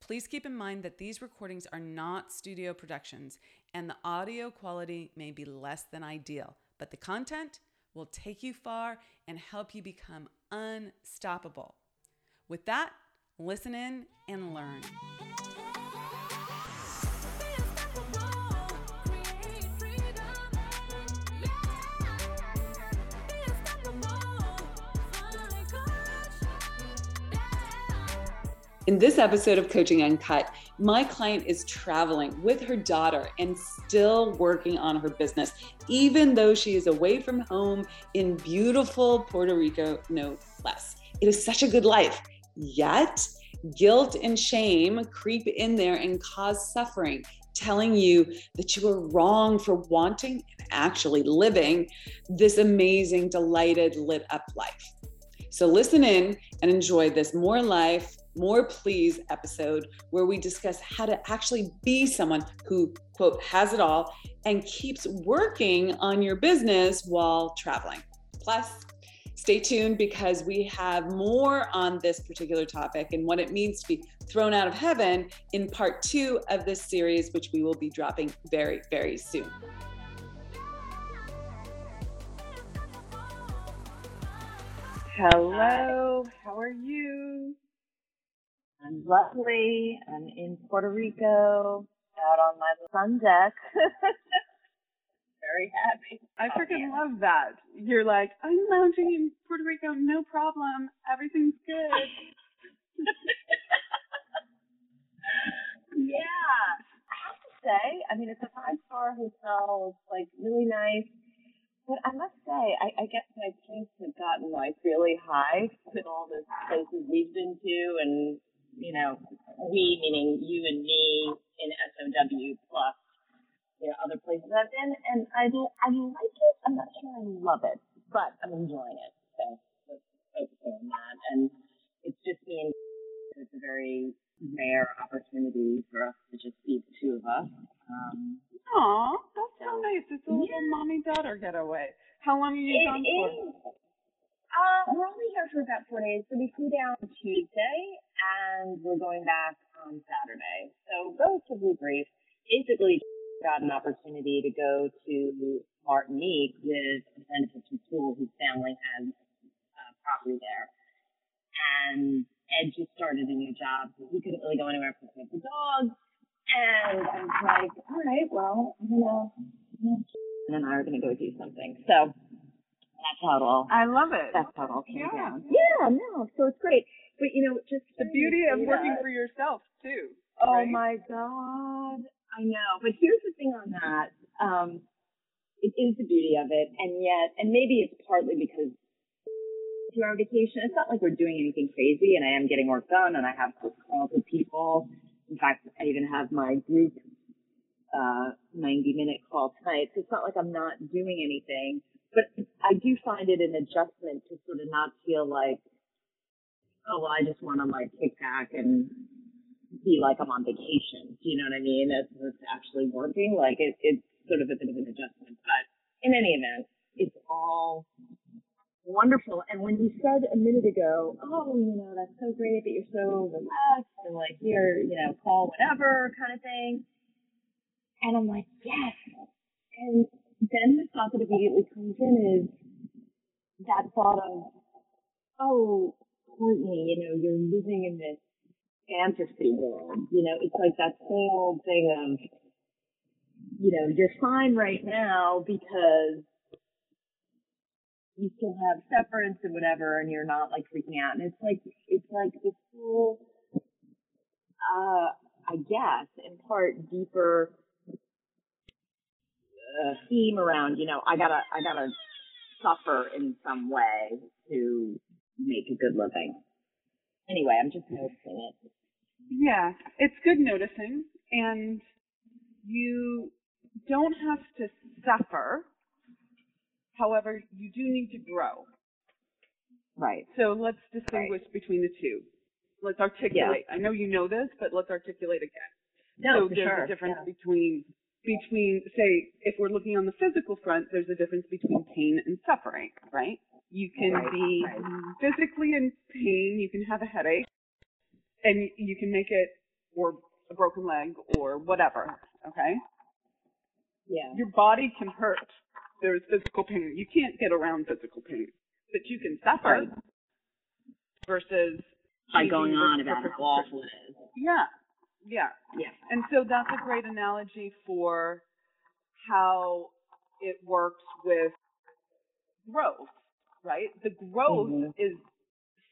Please keep in mind that these recordings are not studio productions and the audio quality may be less than ideal, but the content will take you far and help you become unstoppable. With that, listen in and learn. In this episode of Coaching Uncut, my client is traveling with her daughter and still working on her business, even though she is away from home in beautiful Puerto Rico, no less. It is such a good life. Yet, guilt and shame creep in there and cause suffering, telling you that you are wrong for wanting and actually living this amazing, delighted, lit up life. So, listen in and enjoy this more life more Please episode where we discuss how to actually be someone who, quote, has it all and keeps working on your business while traveling. Plus, stay tuned because we have more on this particular topic and what it means to be thrown out of heaven in part two of this series, which we will be dropping very, very soon. Hello, how are you? I'm lovely. I'm in Puerto Rico, out on my sun deck. Very happy. I oh, freaking oh, love that. You're like, I'm lounging in Puerto Rico, no problem. Everything's good. yeah. I have to say, I mean, it's a five star hotel. It's like really nice. But I must say, I, I guess my pace has gotten like really high with all the places we've been to and you know, we meaning you and me in SOW plus you know other places I've been, and I I like it. I'm not sure I love it, but I'm enjoying it. So let's focus on that. And it's just being it's a very rare opportunity for us to just be the two of us. Um, Aw, that's so nice. It's a little yeah. mommy daughter getaway. How long are you gone for? Uh, we're only here for about four days. So we flew down Tuesday and we're going back on Saturday. So relatively brief. Basically, got an opportunity to go to Martinique with a friend of his school whose family has uh, property there. And Ed just started a new job, so he couldn't really go anywhere of the dog. And I was like, all right, well, I'm gonna, and then I are gonna go do something. So that's how it all. I love it. That's how it all came yeah. down. Yeah, no, so it's great. But you know, just the beauty of working for yourself too. Oh right? my god, I know. But here's the thing on that. Um, it is the beauty of it, and yet, and maybe it's partly because you're on vacation. It's not like we're doing anything crazy, and I am getting work done, and I have calls with people. In fact, I even have my group uh, 90 minute call tonight. So it's not like I'm not doing anything but I do find it an adjustment to sort of not feel like, oh, well, I just want to like kick back and be like I'm on vacation. Do you know what I mean? As it's actually working, like it, it's sort of a bit of an adjustment. But in any event, it's all wonderful. And when you said a minute ago, oh, you know, that's so great that you're so relaxed and like you're, you know, call whatever kind of thing. And I'm like, yes. And then the thought that immediately comes in is that thought of, oh, Courtney, you know, you're living in this fantasy world. You know, it's like that whole thing of, you know, you're fine right now because you still have severance and whatever, and you're not like freaking out. And it's like, it's like this whole, uh, I guess, in part deeper uh, theme around, you know, I gotta, I gotta suffer in some way to make a good living. Anyway, I'm just noticing it. Yeah, it's good noticing, and you don't have to suffer. However, you do need to grow. Right. So let's distinguish between the two. Let's articulate. Yeah. I know you know this, but let's articulate again. No, so there's sure. a difference Yeah. between between say if we're looking on the physical front, there's a difference between pain and suffering, right? You can Right, be right. physically in pain, you can have a headache, and you can make it or a broken leg or whatever, okay? Yeah. Your body can hurt. There's physical pain. You can't get around physical pain, but you can suffer versus By going on about perfect. how awful it is. Yeah, yeah. Yeah. And so that's a great analogy for how it works with growth, right? The growth Mhm. is,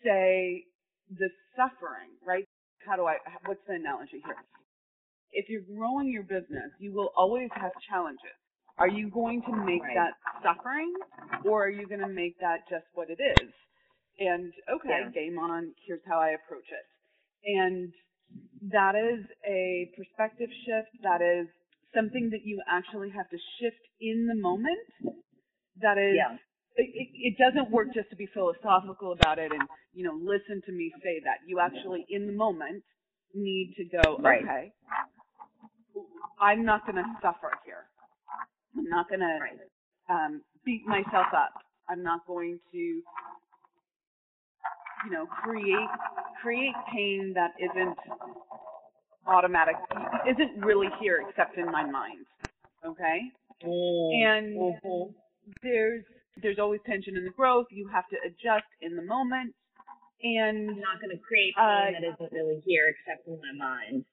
say, the suffering, right? How do I, what's the analogy here? If you're growing your business, you will always have challenges. Are you going to make Right. that suffering or are you going to make that just what it is? And okay, Yeah. game on, here's how I approach it. And that is a perspective shift. That is something that you actually have to shift in the moment. That is, Yeah. it, it, doesn't work just to be philosophical about it and, you know, listen to me say that. You actually, in the moment, need to go, Right. okay, I'm not going to suffer here. I'm not going to um, beat myself up. I'm not going to, you know, create create pain that isn't automatic, isn't really here except in my mind. Okay, and Mhm. there's there's always tension in the growth. You have to adjust in the moment, and I'm not going to create pain Uh, that isn't really here except in my mind.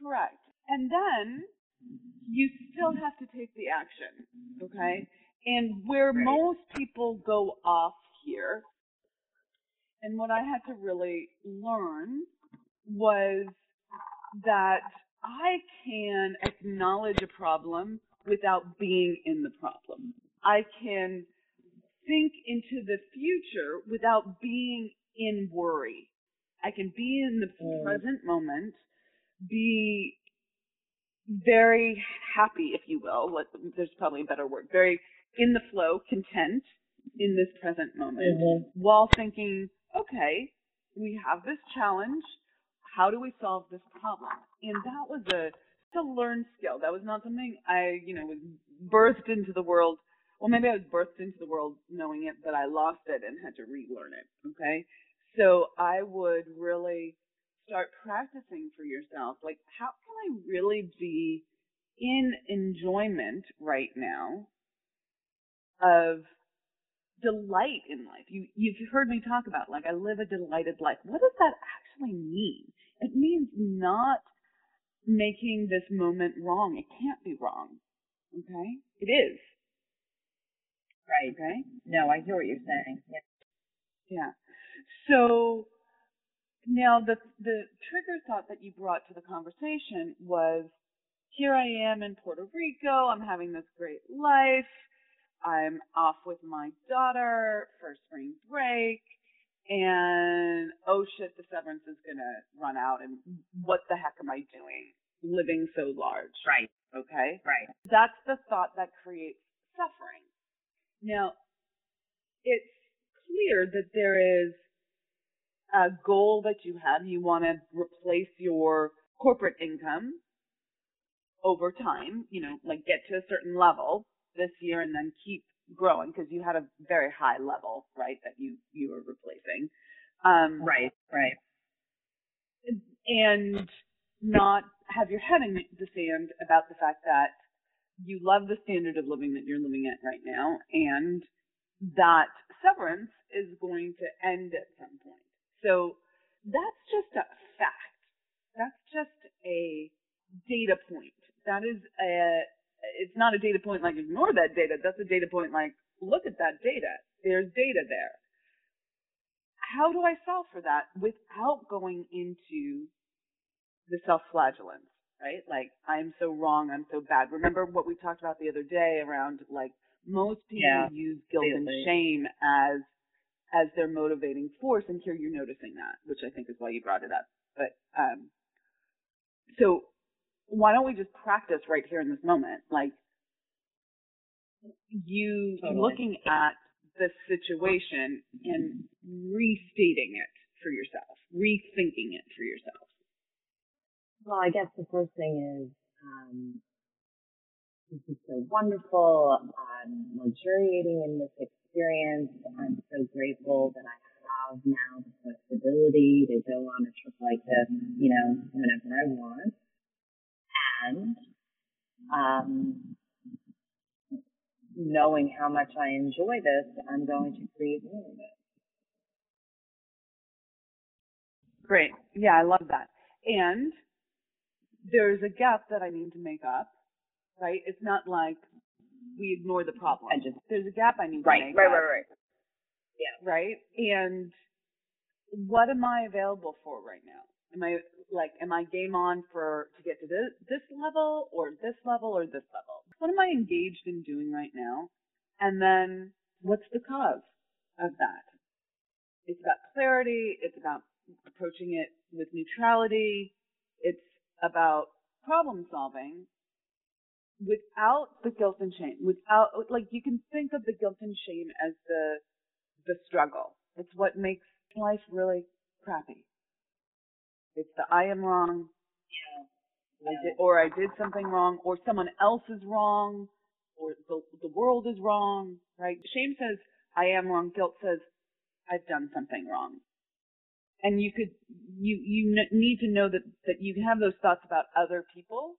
Correct. And then you still have to take the action, okay? And where Right. most people go off here, and what I had to really learn was that I can acknowledge a problem without being in the problem. I can think into the future without being in worry. I can be in the Mm. present moment, be very happy, if you will. Let, there's probably a better word. Very in the flow, content in this present moment, Mhm. while thinking, okay, we have this challenge. How do we solve this problem? And that was a, it's a learned skill. That was not something I, you know, was birthed into the world. Well, maybe I was birthed into the world knowing it, but I lost it and had to relearn it. Okay. So I would really start practicing for yourself. Like, how can I really be in enjoyment right now of delight in life? You, you've heard me talk about, like, I live a delighted life. What does that actually mean? It means not making this moment wrong. It can't be wrong. Okay? It is. Right. Okay? No, I hear what you're saying. Yeah. Yeah. So now the the trigger thought that you brought to the conversation was here I am in Puerto Rico, I'm having this great life. I'm off with my daughter for spring break and oh shit, the severance is gonna run out and what the heck am I doing living so large? Right. Okay? Right. That's the thought that creates suffering. Now, it's clear that there is a goal that you have. You want to replace your corporate income over time, you know, like get to a certain level this year and then keep growing because you had a very high level, right, that you, you were replacing. Um, Right. Right. and not have your head in the sand about the fact that you love the standard of living that you're living at right now and that severance is going to end at some point. So that's just a fact. That's just a data point. That is a, it's not a data point like ignore that data. That's a data point like look at that data. There's data there. How do I solve for that without going into the self-flagellance, right? Like, I'm so wrong, I'm so bad. Remember what we talked about the other day around, like, most people Yeah, use guilt and shame as, as their motivating force, and here you're noticing that, which I think is why you brought it up. But um, so why don't we just practice right here in this moment? Like you Totally. looking at the situation and restating it for yourself, rethinking it for yourself. Well, I guess the first thing is, um, this is so wonderful. I'm luxuriating in this experience. I'm so grateful that I have now the flexibility to go on a trip like this, you know, whenever I want. And, um, knowing how much I enjoy this, I'm going to create more of it. Great. Yeah, I love that. And there's a gap that I need to make up, right? It's not like we ignore the problem. I just- there's a gap I need Right, to make right, up, right, right. Right. Yeah. Right? And what am I available for right now? Am I like, am I game on for to get to this this level or this level or this level? What am I engaged in doing right now? And then what's the cause of that? It's about clarity. It's about approaching it with neutrality. It's about problem solving without the guilt and shame. Without like you can think of the guilt and shame as the the struggle. It's what makes life really crappy. It's the I am wrong, I did, or I did something wrong, or someone else is wrong, or the, the world is wrong, right? Shame says I am wrong. Guilt says I've done something wrong. And you could, you, you n- need to know that, that you can have those thoughts about other people,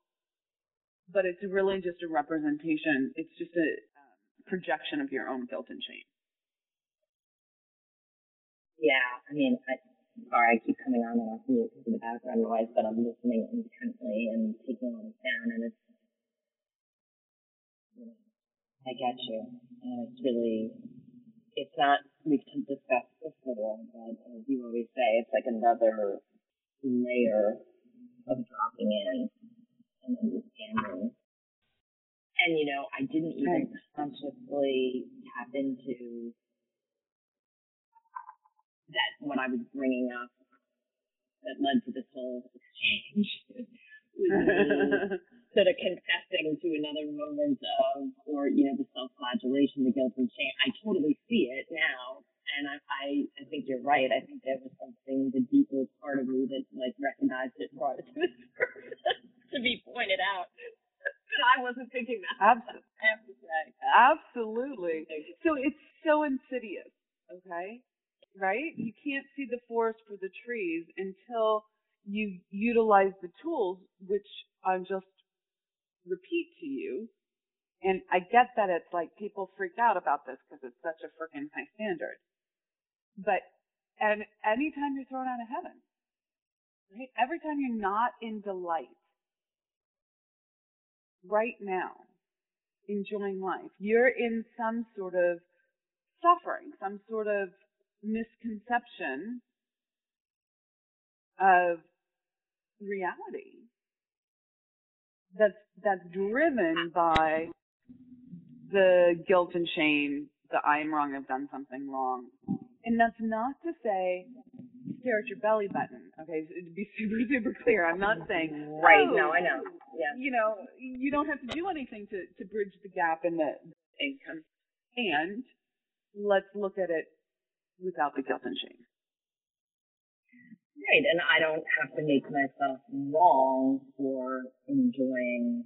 but it's really just a representation. It's just a um, projection of your own guilt and shame. Yeah, I mean, I, sorry, I keep coming on and off mute because of the background noise, but I'm listening intently and taking all this down, and it's, you know, I get you, and it's really, it's not, we've discussed before, but as you always say, it's like another layer of dropping in and understanding. And, you know, I didn't even consciously tap into that what I was bringing up that led to this whole exchange was sort of confessing to another moment of, or you know, the self-flagellation, the guilt and shame. I totally see it now, and I, I, I think you're right. I think there was something, the deeper part of me that like recognized it, brought it to this person to be pointed out. But I wasn't thinking that. Absolutely. I have to say. Absolutely. So it's so insidious, okay? Right? You can't see the forest for the trees until you utilize the tools, which I'm just repeat to you. And I get that it's like people freak out about this because it's such a freaking high standard. But and anytime you're thrown out of heaven, right? Every time you're not in delight, right now, enjoying life. You're in some sort of suffering, some sort of misconception of reality that's that's driven by the guilt and shame, that I am wrong, I've done something wrong. And that's not to say stare at your belly button. Okay, to be super, super clear. I'm not saying Right, "Oh, no, I know. Oh, yeah. you know, you don't have to do anything to, to bridge the gap in the income. And let's look at it without the guilt and shame. Right, and I don't have to make myself wrong for enjoying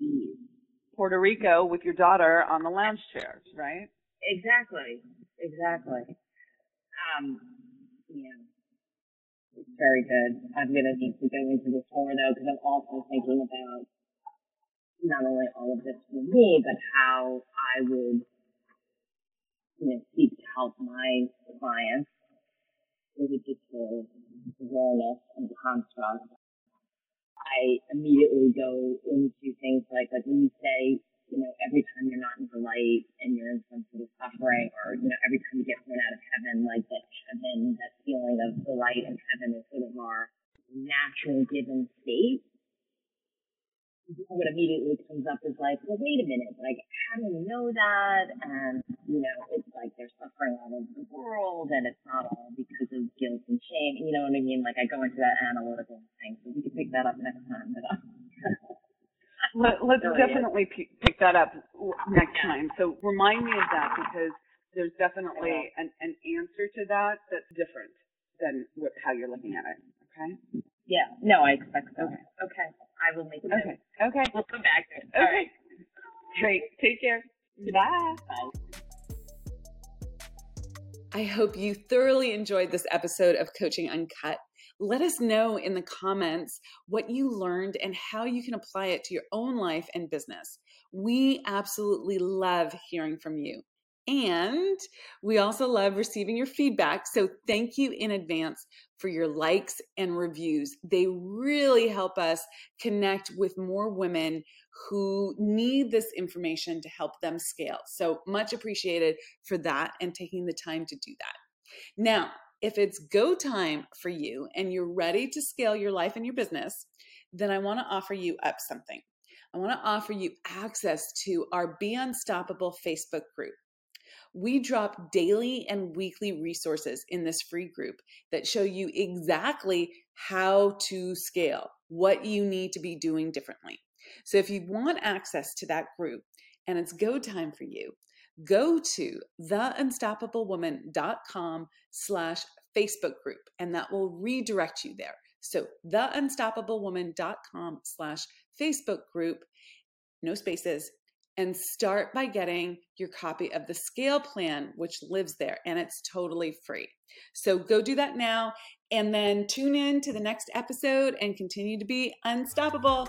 ease. Puerto Rico with your daughter on the lounge chairs, right? Exactly, exactly. Um, yeah, it's very good. I'm gonna need to go into this more though, because I'm also thinking about not only all of this for me, but how I would, you know, seek to help my clients with a digital awareness and construct. I immediately go into things like, like when you say, you know, every time you're not in the light and you're in some sort of suffering, or you know, every time you get thrown out of heaven, like that heaven, that feeling of the light and heaven is sort of our natural given state. What immediately comes up is like, well, wait a minute, like, how do we know that? And you know, it's like they're suffering all over the world and it's not all because of guilt and shame. You know what I mean? Like I go into that analytical thing. So we can pick that up next time. But, uh, Let, let's definitely p- pick that up next time. So remind me of that because there's definitely an, an answer to that that's different than what, how you're looking at it. Okay. Yeah. No, I expect so. Okay. Okay. I will make it. Okay. Okay. We'll come back to it. Okay. All right. Great. Take care. Bye. Bye. I hope you thoroughly enjoyed this episode of Coaching Uncut. Let us know in the comments what you learned and how you can apply it to your own life and business. We absolutely love hearing from you. And we also love receiving your feedback. So thank you in advance for your likes and reviews. They really help us connect with more women who need this information to help them scale. So much appreciated for that and taking the time to do that. Now, if it's go time for you and you're ready to scale your life and your business, then I want to offer you up something. I want to offer you access to our Be Unstoppable Facebook group. We drop daily and weekly resources in this free group that show you exactly how to scale, what you need to be doing differently. So if you want access to that group and it's go time for you, go to theunstoppablewoman.com slash Facebook group, and that will redirect you there. So theunstoppablewoman.com slash Facebook group, no spaces, and start by getting your copy of the scale plan, which lives there and it's totally free. So go do that now and then tune in to the next episode and continue to be unstoppable.